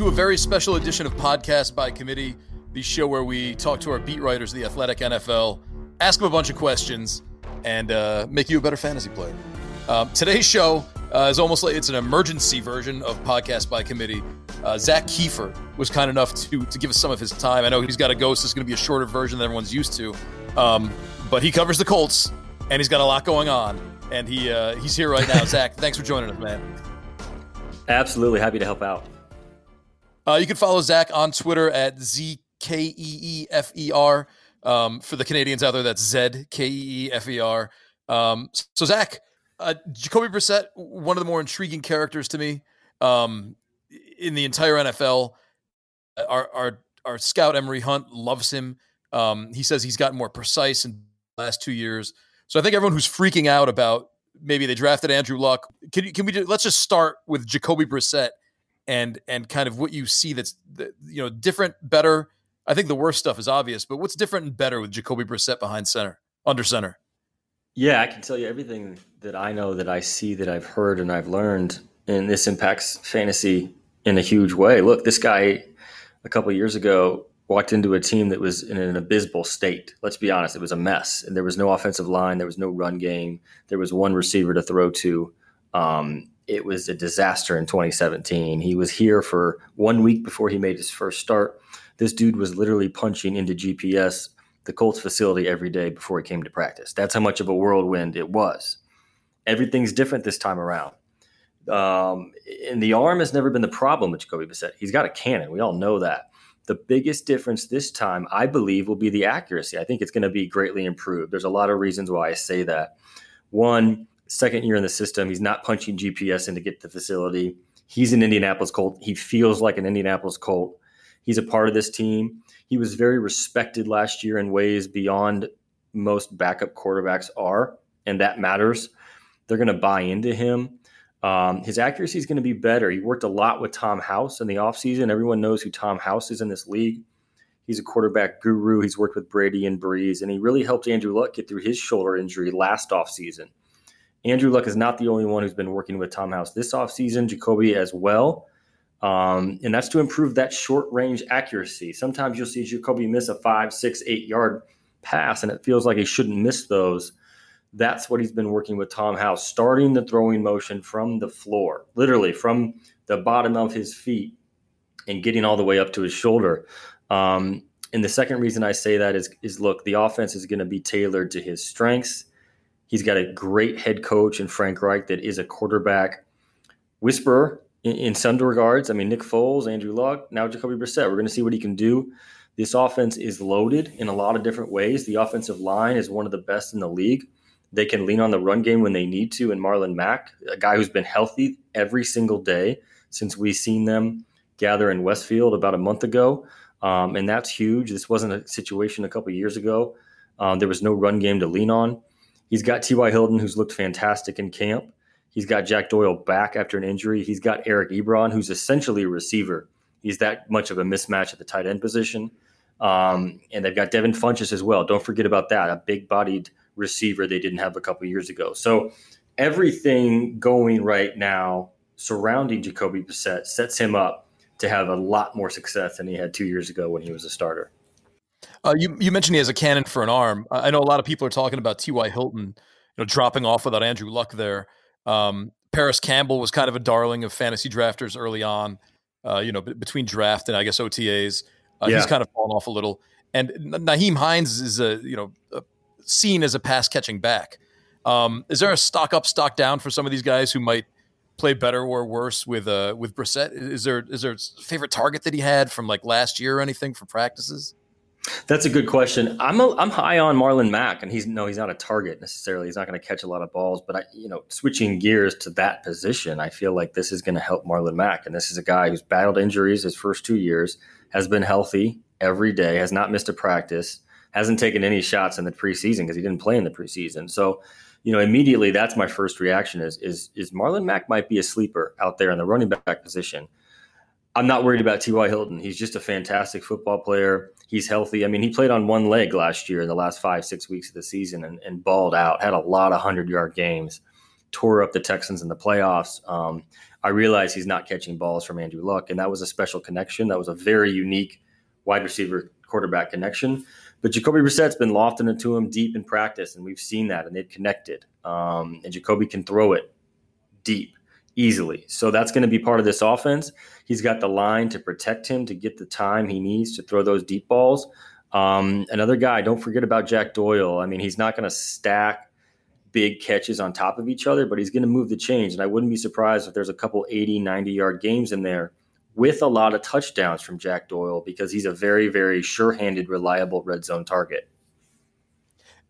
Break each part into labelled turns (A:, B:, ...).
A: to a very special edition of Podcast by Committee, the show where we talk to our beat writers the Athletic NFL, ask them a bunch of questions, and uh, make you a better fantasy player. Um, today's show uh, is almost like it's an emergency version of Podcast by Committee. Uh, Zak Keefer was kind enough to to give us some of his time. I know he's got to go, so it's going to be a shorter version than everyone's used to. Um, but he covers the Colts, and he's got a lot going on, and he uh, he's here right now. Zak, thanks for joining us, man.
B: Absolutely happy to help out.
A: Uh, you can follow Zak on Twitter at ZKEEFER. Um, for the Canadians out there, that's Z K E E F E R. Um, so, Zak, uh, Jacoby Brissett, one of the more intriguing characters to me um, in the entire NFL. Our, our, our scout, Emory Hunt, loves him. Um, he says he's gotten more precise in the last two years. So, I think everyone who's freaking out about maybe they drafted Andrew Luck. Can you, can we do, let's just start with Jacoby Brissett and and kind of what you see that's you know different, better. I think the worst stuff is obvious, but what's different and better with Jacoby Brissett behind center, under center?
B: Yeah, I can tell you everything that I know, that I see, that I've heard, and I've learned, and this impacts fantasy in a huge way. Look, this guy a couple years ago walked into a team that was in an abysmal state. Let's be honest, it was a mess. And there was no offensive line, there was no run game, there was one receiver to throw to. Um, it was a disaster in 2017. He was here for one week before he made his first start. This dude was literally punching into GPS, the Colts facility, every day before he came to practice. That's how much of a whirlwind it was. Everything's different this time around. Um, and the arm has never been the problem with Jacoby Brissett. He's got a cannon. We all know that. The biggest difference this time, I believe, will be the accuracy. I think it's going to be greatly improved. There's a lot of reasons why I say that. One, second year in the system, he's not punching GPS in to get to the facility. He's an Indianapolis Colt. He feels like an Indianapolis Colt. He's a part of this team. He was very respected last year in ways beyond most backup quarterbacks are, and that matters. They're going to buy into him. Um, his accuracy is going to be better. He worked a lot with Tom House in the offseason. Everyone knows who Tom House is in this league. He's a quarterback guru. He's worked with Brady and Brees, and he really helped Andrew Luck get through his shoulder injury last offseason. Andrew Luck is not the only one who's been working with Tom House this offseason, Jacoby as well. Um, and that's to improve that short range accuracy. Sometimes you'll see Jacoby miss a five, six, eight yard pass, and it feels like he shouldn't miss those. That's what he's been working with Tom House, starting the throwing motion from the floor, literally from the bottom of his feet and getting all the way up to his shoulder. Um, and the second reason I say that is, is look, the offense is going to be tailored to his strengths. He's got a great head coach in Frank Reich that is a quarterback whisperer in, in some regards. I mean, Nick Foles, Andrew Luck, now Jacoby Brissett. We're going to see what he can do. This offense is loaded in a lot of different ways. The offensive line is one of the best in the league. They can lean on the run game when they need to. And Marlon Mack, a guy who's been healthy every single day since we've seen them gather in Westfield about a month ago. Um, and that's huge. This wasn't a situation a couple years ago. Um, there was no run game to lean on. He's got T.Y. Hilton, who's looked fantastic in camp. He's got Jack Doyle back after an injury. He's got Eric Ebron, who's essentially a receiver. He's that much of a mismatch at the tight end position. Um, and they've got Devin Funchess as well. Don't forget about that, a big bodied receiver they didn't have a couple years ago. So everything going right now surrounding Jacoby Brissett sets him up to have a lot more success than he had two years ago when he was a starter.
A: Uh, you you mentioned he has a cannon for an arm. I know a lot of people are talking about T.Y. Hilton, you know, dropping off without Andrew Luck there. Um, Parris Campbell was kind of a darling of fantasy drafters early on. Uh, you know, b- between draft and I guess OTAs, uh, yeah. he's kind of fallen off a little. And Nyheim Hines is a you know seen as a pass catching back. Um, is there a stock up, stock down for some of these guys who might play better or worse with uh, with Brissett? Is there is there a favorite target that he had from like last year or anything for practices?
B: That's a good question. I'm a, I'm high on Marlon Mack, and he's no, he's not a target necessarily. He's not going to catch a lot of balls, but I, you know, switching gears to that position, I feel like this is going to help Marlon Mack, and this is a guy who's battled injuries his first two years, has been healthy every day, has not missed a practice, hasn't taken any shots in the preseason because he didn't play in the preseason. So, you know, immediately that's my first reaction is is is Marlon Mack might be a sleeper out there in the running back position. I'm not worried about T.Y. Hilton. He's just a fantastic football player. He's healthy. I mean, he played on one leg last year in the last five, six weeks of the season and, and balled out, had a lot of 100 yard games. tore up the Texans in the playoffs. Um, I realize he's not catching balls from Andrew Luck, and that was a special connection. That was a very unique wide receiver quarterback connection. But Jacoby Brissett's been lofting it to him deep in practice, and we've seen that, and they've connected. Um, and Jacoby can throw it deep easily. So that's going to be part of this offense. He's got the line to protect him to get the time he needs to throw those deep balls. Um, another guy, don't forget about Jack Doyle. I mean, he's not going to stack big catches on top of each other, but he's going to move the change. And I wouldn't be surprised if there's a couple 80, 90 yard games in there with a lot of touchdowns from Jack Doyle because he's a very, very sure handed, reliable red zone target.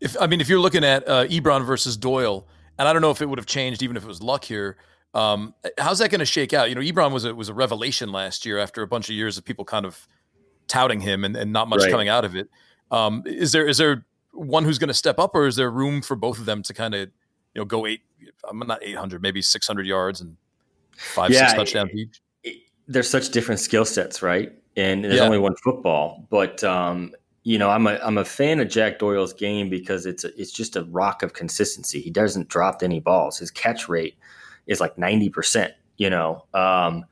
A: If I mean, if you're looking at uh, Ebron versus Doyle, and I don't know if it would have changed even if it was luck here. Um, how's that going to shake out? You know, Ebron was a, was a revelation last year after a bunch of years of people kind of touting him and, and not much right. coming out of it. Um, is there is there one who's going to step up, or is there room for both of them to kind of you know go eight? I'm not 800, maybe 600 yards and five yeah, six touchdowns each.
B: There's such different skill sets, right? And there's yeah. only one football, but um, you know, I'm a I'm a fan of Jack Doyle's game because it's a, it's just a rock of consistency. He doesn't drop any balls. His catch rate is like 90 percent. You know, um,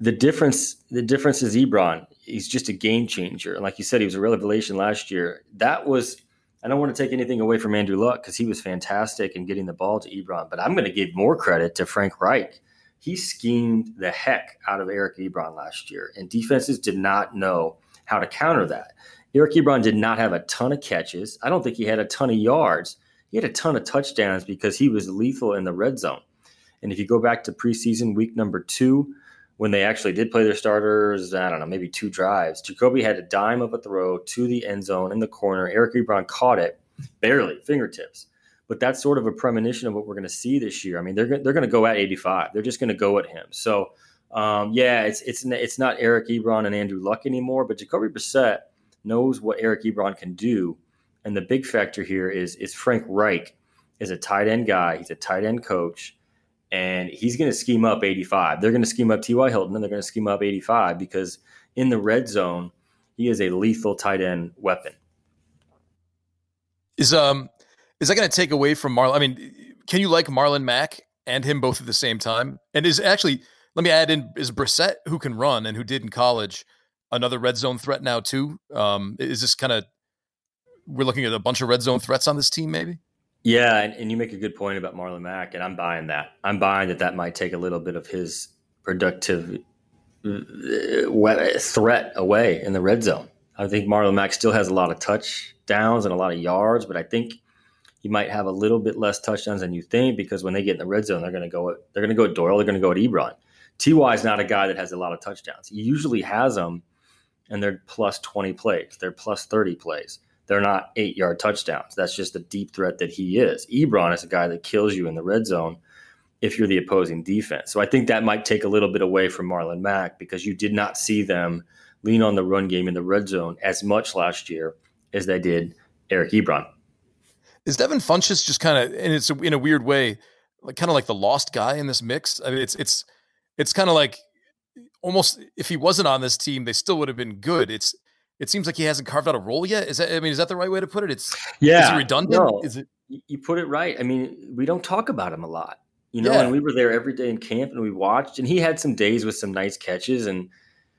B: the difference the difference is Ebron. He's just a game changer. And like you said, he was a revelation last year. That was I don't want to take anything away from Andrew Luck because he was fantastic in getting the ball to Ebron, but I'm going to give more credit to Frank Reich. He schemed the heck out of Eric Ebron last year, and defenses did not know how to counter that. Eric Ebron did not have a ton of catches. I don't think he had a ton of yards. He had a ton of touchdowns because he was lethal in the red zone. And if you go back to preseason week number two, when they actually did play their starters, I don't know, maybe two drives. Jacoby had a dime up a throw to the end zone in the corner. Eric Ebron caught it barely, fingertips. But that's sort of a premonition of what we're going to see this year. I mean, they're they're going to go at 85. They're just going to go at him. So, um, yeah, it's it's it's not Eric Ebron and Andrew Luck anymore, but Jacoby Brissett knows what Eric Ebron can do. And the big factor here is is Frank Reich is a tight end guy. He's a tight end coach and he's going to scheme up 85. They're going to scheme up T.Y. Hilton and they're going to scheme up 85 because in the red zone, he is a lethal tight end weapon.
A: Is um is that going to take away from Marlon? I mean, can you like Marlon Mack and him both at the same time? And is actually let me add in is Brissett who can run and who did in college another red zone threat now too? Um, is this kind of we're looking at a bunch of red zone threats on this team maybe?
B: Yeah, and, and you make a good point about Marlon Mack, and I'm buying that. I'm buying that that might take a little bit of his productive uh, threat away in the red zone. I think Marlon Mack still has a lot of touchdowns and a lot of yards, but I think he might have a little bit less touchdowns than you think because when they get in the red zone, they're going to go. At, they're going to go at Doyle. They're going to go at Ebron. Ty is not a guy that has a lot of touchdowns. He usually has them, and they're plus twenty plays. They're plus thirty plays they're not eight yard touchdowns. That's just the deep threat that he is. Ebron is a guy that kills you in the red zone if you're the opposing defense. So I think that might take a little bit away from Marlon Mack because you did not see them lean on the run game in the red zone as much last year as they did Eric Ebron.
A: Is Devin Funchess just kind of, and it's in a weird way, like kind of like the lost guy in this mix? I mean, it's it's it's kind of like almost if he wasn't on this team, they still would have been good. It's it seems like he hasn't carved out a role yet. Is that I mean, is that the right way to put it? It's
B: yeah,
A: is it redundant?
B: No,
A: is it
B: you put it right. I mean, we don't talk about him a lot. You know, yeah. and we were there every day in camp and we watched and he had some days with some nice catches and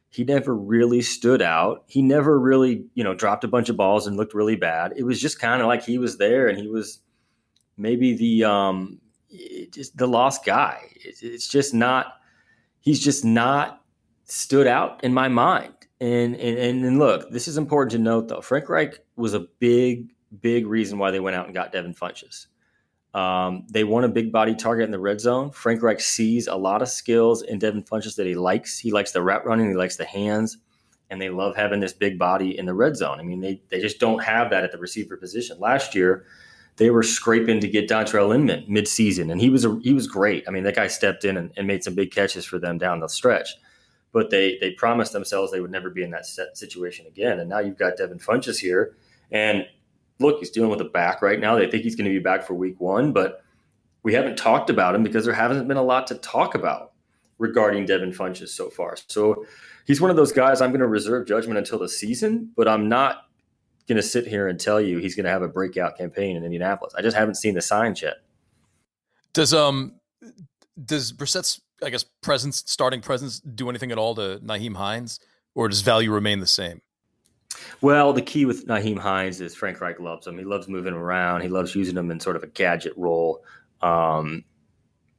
B: he never really stood out. He never really, you know, dropped a bunch of balls and looked really bad. It was just kind of like he was there and he was maybe the um just the lost guy. It's just not he's just not stood out in my mind. And, and and look, this is important to note though. Frank Reich was a big, big reason why they went out and got Devin Funchess. Um, they want a big body target in the red zone. Frank Reich sees a lot of skills in Devin Funchess that he likes. He likes the route running, he likes the hands, and they love having this big body in the red zone. I mean, they they just don't have that at the receiver position. Last year, they were scraping to get Dontrelle Inman midseason, and he was a, he was great. I mean, that guy stepped in and, and made some big catches for them down the stretch but they they promised themselves they would never be in that situation again. And now you've got Devin Funchess here, and look, he's dealing with a back right now. They think he's going to be back for Week One, but we haven't talked about him because there hasn't been a lot to talk about regarding Devin Funchess so far. So he's one of those guys I'm going to reserve judgment until the season, but I'm not going to sit here and tell you he's going to have a breakout campaign in Indianapolis. I just haven't seen the signs yet.
A: Does um does Brissett's I guess presence, starting presence, do anything at all to Nyheim Hines, or does value remain the same?
B: Well, the key with Nyheim Hines is Frank Reich loves him. He loves moving around. He loves using him in sort of a gadget role. Um,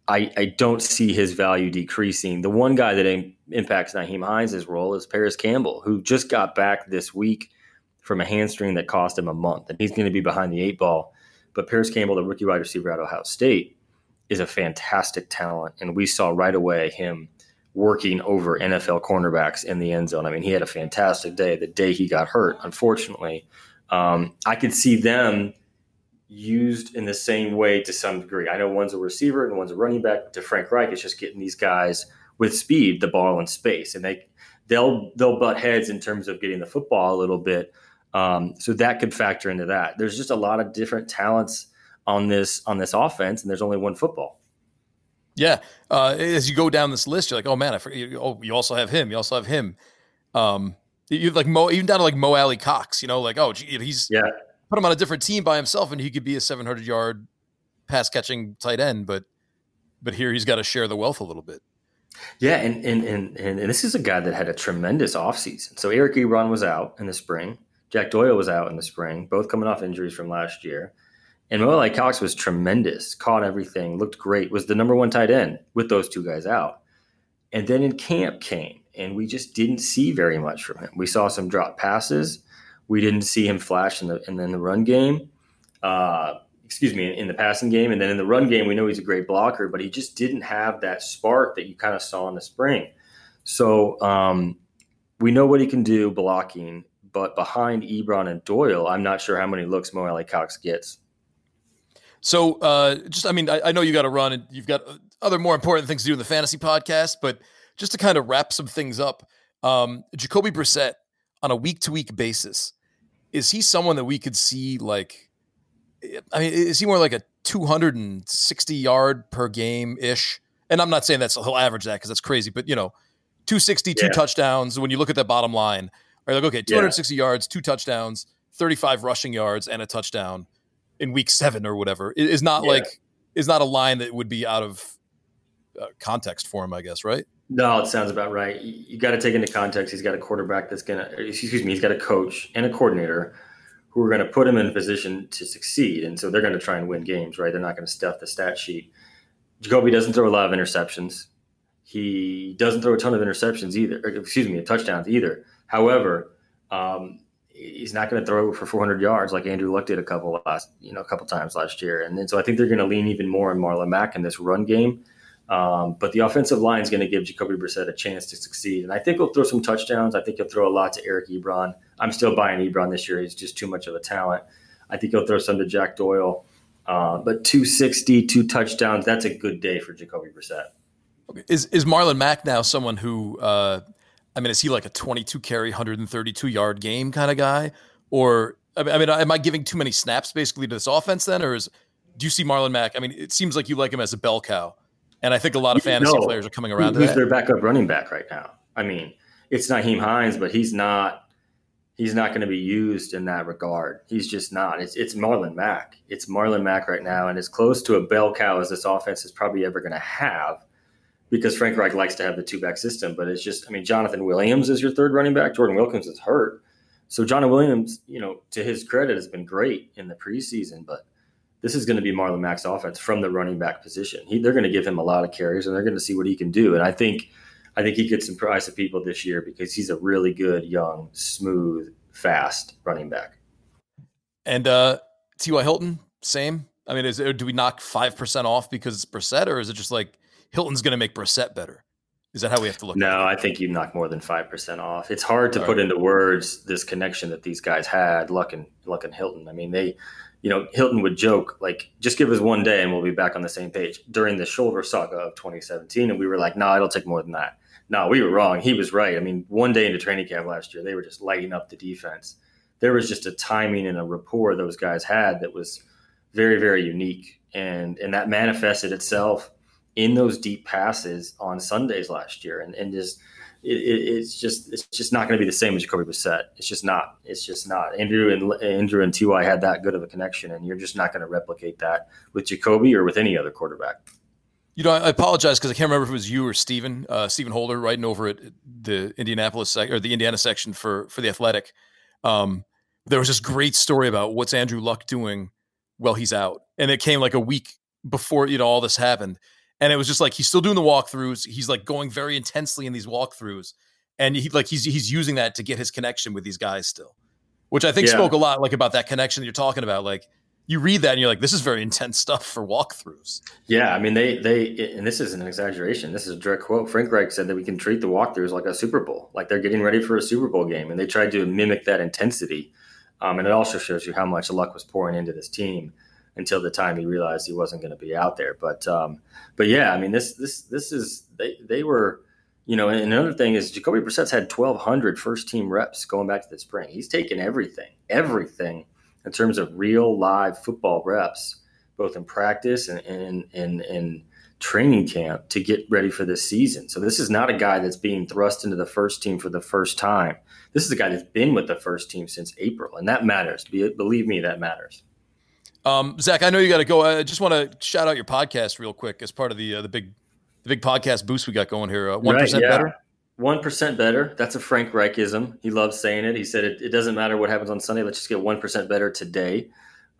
B: I, I, don't see his value decreasing. The one guy that in, impacts Nyheim Hines' role is Parris Campbell, who just got back this week from a hamstring that cost him a month, and he's going to be behind the eight ball. But Parris Campbell, the rookie wide receiver out of Ohio State, is a fantastic talent, and we saw right away him working over NFL cornerbacks in the end zone. I mean, he had a fantastic day the day he got hurt. Unfortunately, um, I could see them used in the same way to some degree. I know one's a receiver and one's a running back. To Frank Reich, it's just getting these guys with speed the ball in space, and they they'll they'll butt heads in terms of getting the football a little bit. Um, so that could factor into that. There's just a lot of different talents on this on this offense, and there's only one football.
A: Yeah, uh, as you go down this list, you're like, oh man, I forget. Oh, you also have him. You also have him. Um, you like Mo, even down to like Mo Alie-Cox. You know, like oh, gee, he's
B: yeah.
A: Put him on a different team by himself, and he could be a 700 yard pass catching tight end. But but here he's got to share the wealth a little bit.
B: Yeah, and and, and and this is a guy that had a tremendous offseason. So Eric Ebron was out in the spring. Jack Doyle was out in the spring, both coming off injuries from last year. And Mo Alie-Cox was tremendous, caught everything, looked great, was the number one tight end with those two guys out. And then in camp came, and we just didn't see very much from him. We saw some drop passes. We didn't see him flash in the and then the run game. Uh, excuse me, in, in the passing game, and then in the run game, we know he's a great blocker, but he just didn't have that spark that you kind of saw in the spring. So um, we know what he can do blocking, but behind Ebron and Doyle, I'm not sure how many looks Mo Alie-Cox gets.
A: So, uh, just I mean, I, I know you got to run and you've got other more important things to do in the fantasy podcast, but just to kind of wrap some things up, um, Jacoby Brissett on a week to week basis, is he someone that we could see like? I mean, is he more like a 260 yard per game ish? And I'm not saying that's he'll average that because that's crazy, but you know, 260, two yeah. touchdowns. When you look at that bottom line, are like okay, 260 yeah. yards, two touchdowns, 35 rushing yards, and a touchdown in week seven or whatever is not yeah. like is not a line that would be out of uh, context for him, I guess, right?
B: No, it sounds about right. You, you got to take into context. He's got a quarterback that's gonna, excuse me, he's got a coach and a coordinator who are going to put him in a position to succeed, and so they're going to try and win games, right? They're not going to stuff the stat sheet. Jacoby doesn't throw a lot of interceptions. He doesn't throw a ton of interceptions either. Excuse me, a touchdowns either. However, um, he's not going to throw for 400 yards like Andrew Luck did a couple last, you know, a couple times last year. And then so I think they're going to lean even more on Marlon Mack in this run game. Um, but the offensive line is going to give Jacoby Brissett a chance to succeed. And I think he'll throw some touchdowns. I think he'll throw a lot to Eric Ebron. I'm still buying Ebron this year. He's just too much of a talent. I think he'll throw some to Jack Doyle. Uh, but 260, two touchdowns, that's a good day for Jacoby Brissett.
A: Okay. Is is Marlon Mack now someone who uh, I mean, is he like a 22 carry, 132 yard game kind of guy? Or, I mean, am I giving too many snaps basically to this offense then? Or is, do you see Marlon Mack? I mean, it seems like you like him as a bell cow. And I think a lot of fantasy players are coming around
B: Who's their backup running back right now? I mean, it's Nyheim Hines, but he's not he's not going to be used in that regard. He's just not. It's it's Marlon Mack. It's Marlon Mack right now, and as close to a bell cow as this offense is probably ever going to have because Frank Reich likes to have the two back system. But it's just, I mean, Jonathan Williams is your third running back. Jordan Wilkins is hurt. So Jonathan Williams, you know, to his credit, has been great in the preseason, but this is going to be Marlon Mack's offense from the running back position. He, they're going to give him a lot of carries, and they're going to see what he can do. And I think, I think he could surprise the people this year because he's a really good, young, smooth, fast running back.
A: And uh, T.Y. Hilton, same. I mean, is do we knock five percent off because it's Brissett, or is it just like Hilton's going to make Brissett better. Is that how we have to look?
B: No, I think you knock more than five percent off. It's hard to All put right. into words this connection that these guys had, Luck and Luck and Hilton. I mean, they, you know, Hilton would joke like, "Just give us one day and we'll be back on the same page." During the shoulder saga of 2017, and we were like, "No, nah, it'll take more than that." No, we were wrong. He was right. I mean, one day into training camp last year, they were just lighting up the defense. There was just a timing and a rapport those guys had that was very, very unique, and and that manifested itself in those deep passes on Sundays last year, and, and just it, it, it's just it's just not going to be the same as Jacoby Brissett. It's just not. It's just not. Andrew and Andrew and Ty had that good of a connection, and you're just not going to replicate that with Jacoby or with any other quarterback.
A: You know, I apologize because I can't remember if it was you or Stephen, uh, Stephen Holder, writing over at the Indianapolis sec- or the Indiana section for for the Athletic. Um, there was this great story about what's Andrew Luck doing while he's out, and it came like a week before you know all this happened, and it was just like he's still doing the walkthroughs. He's like going very intensely in these walkthroughs, and he like he's he's using that to get his connection with these guys still, which I think yeah. spoke a lot like about that connection that you're talking about. Like you read that and you're like, this is very intense stuff for walkthroughs.
B: Yeah, I mean they they and this isn't an exaggeration. This is a direct quote. Frank Reich said that we can treat the walkthroughs like a Super Bowl, like they're getting ready for a Super Bowl game, and they tried to mimic that intensity. Um, and it also shows you how much luck was pouring into this team until the time he realized he wasn't going to be out there. But um, but yeah, I mean this this this is they they were you know another thing is Jacoby Brissett's had 1,200 first team reps going back to the spring. He's taken everything everything in terms of real live football reps, both in practice and in in, in training camp to get ready for this season. So this is not a guy that's being thrust into the first team for the first time. This is a guy that's been with the first team since April, and that matters. Believe me, that matters.
A: Um, Zak, I know you got to go. I just want to shout out your podcast real quick as part of the uh, the big the big podcast boost we got going here. Uh, one
B: uh,
A: right, yeah. better.
B: One percent better. That's a Frank Reichism. He loves saying it. He said it, it doesn't matter what happens on Sunday. Let's just get one percent better today.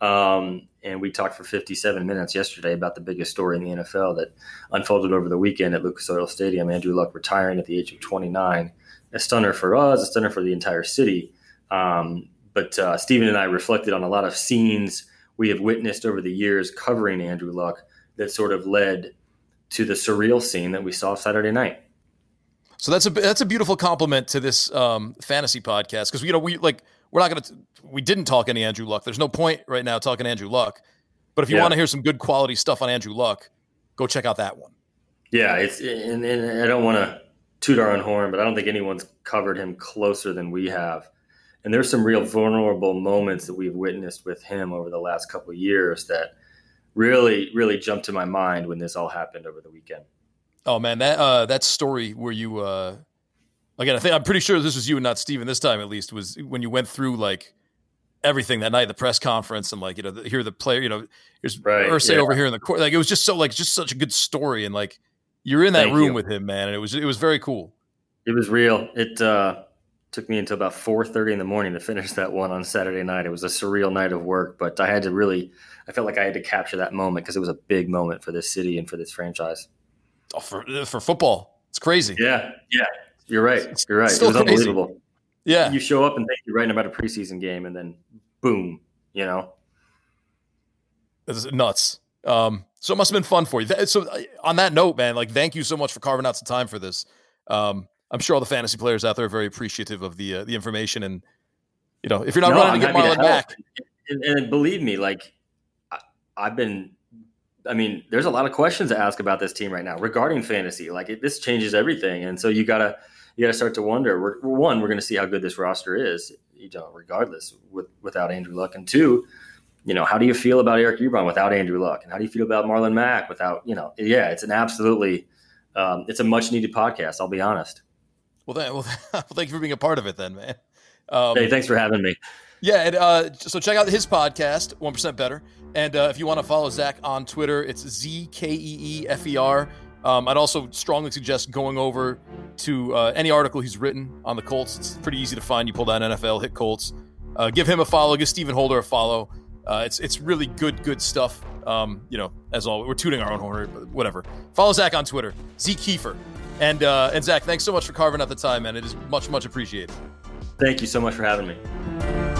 B: Um, and we talked for 57 minutes yesterday about the biggest story in the NFL that unfolded over the weekend at Lucas Oil Stadium. Andrew Luck retiring at the age of 29. A stunner for us, a stunner for the entire city. Um, but uh, Stephen and I reflected on a lot of scenes we have witnessed over the years covering Andrew Luck that sort of led to the surreal scene that we saw Saturday night.
A: So that's a that's a beautiful compliment to this um, fantasy podcast because you know we like we're not to we didn't talk any Andrew Luck. There's no point right now talking Andrew Luck. But if you yeah. want to hear some good quality stuff on Andrew Luck, go check out that one.
B: Yeah, it's and, and I don't want to toot our own horn, but I don't think anyone's covered him closer than we have and there's some real vulnerable moments that we've witnessed with him over the last couple years that really really jumped to my mind when this all happened over the weekend
A: oh man that uh, that story where you uh, again i think i'm pretty sure this was you and not stephen this time at least was when you went through like everything that night the press conference and like you know the, hear the player you know here's right, Irsay yeah. over here in the court like it was just so like just such a good story and like you're in that Thank room you. with him man and it was it was very cool
B: it was real it uh took me until about 4.30 in the morning to finish that one on saturday night. It was a surreal night of work but i had to really i felt like i had to capture that moment because it was a big moment for this city and for this franchise.
A: Oh, for, for football. It's crazy.
B: Yeah. Yeah. You're right. You're right. It was crazy. unbelievable.
A: Yeah.
B: You show up and think you're writing about a preseason game and then boom you know?
A: It's nuts. Um, so it must have been fun for you. So uh, on that note man like thank you so much for carving out some time for this. Um, I'm sure all the fantasy players out there are very appreciative of the uh, the information. And you know, if you're not no, running I'm to get Marlon Mack,
B: and, and, believe me, like I, I've been. I mean, there's a lot of questions to ask about this team right now regarding fantasy. Like it, this changes everything, and so you gotta you gotta start to wonder. We're, one, we're going to see how good this roster is, you know, regardless with, without Andrew Luck, and two, you know, how do you feel about Eric Ebron without Andrew Luck, and how do you feel about Marlon Mack without, you know, yeah, it's an absolutely, um, it's a much needed podcast. I'll be honest.
A: Well, well, well, thank you for being a part of it, then, man.
B: Um, hey, thanks for having me.
A: Yeah, and, uh, so check out his podcast, One Percent Better, and uh, if you want to follow Zak on Twitter, it's Z K E E F E R. Um, I'd also strongly suggest going over to uh, any article he's written on the Colts. It's pretty easy to find. You pull down NFL, hit Colts, uh, give him a follow, give Stephen Holder a follow. Uh, it's it's really good good stuff. Um, you know, as always, we're tooting our own horn, but whatever. Follow Zak on Twitter, Z Keefer. And uh, and Zak, thanks so much for carving out the time, man. It is much much appreciated.
B: Thank you so much for having me.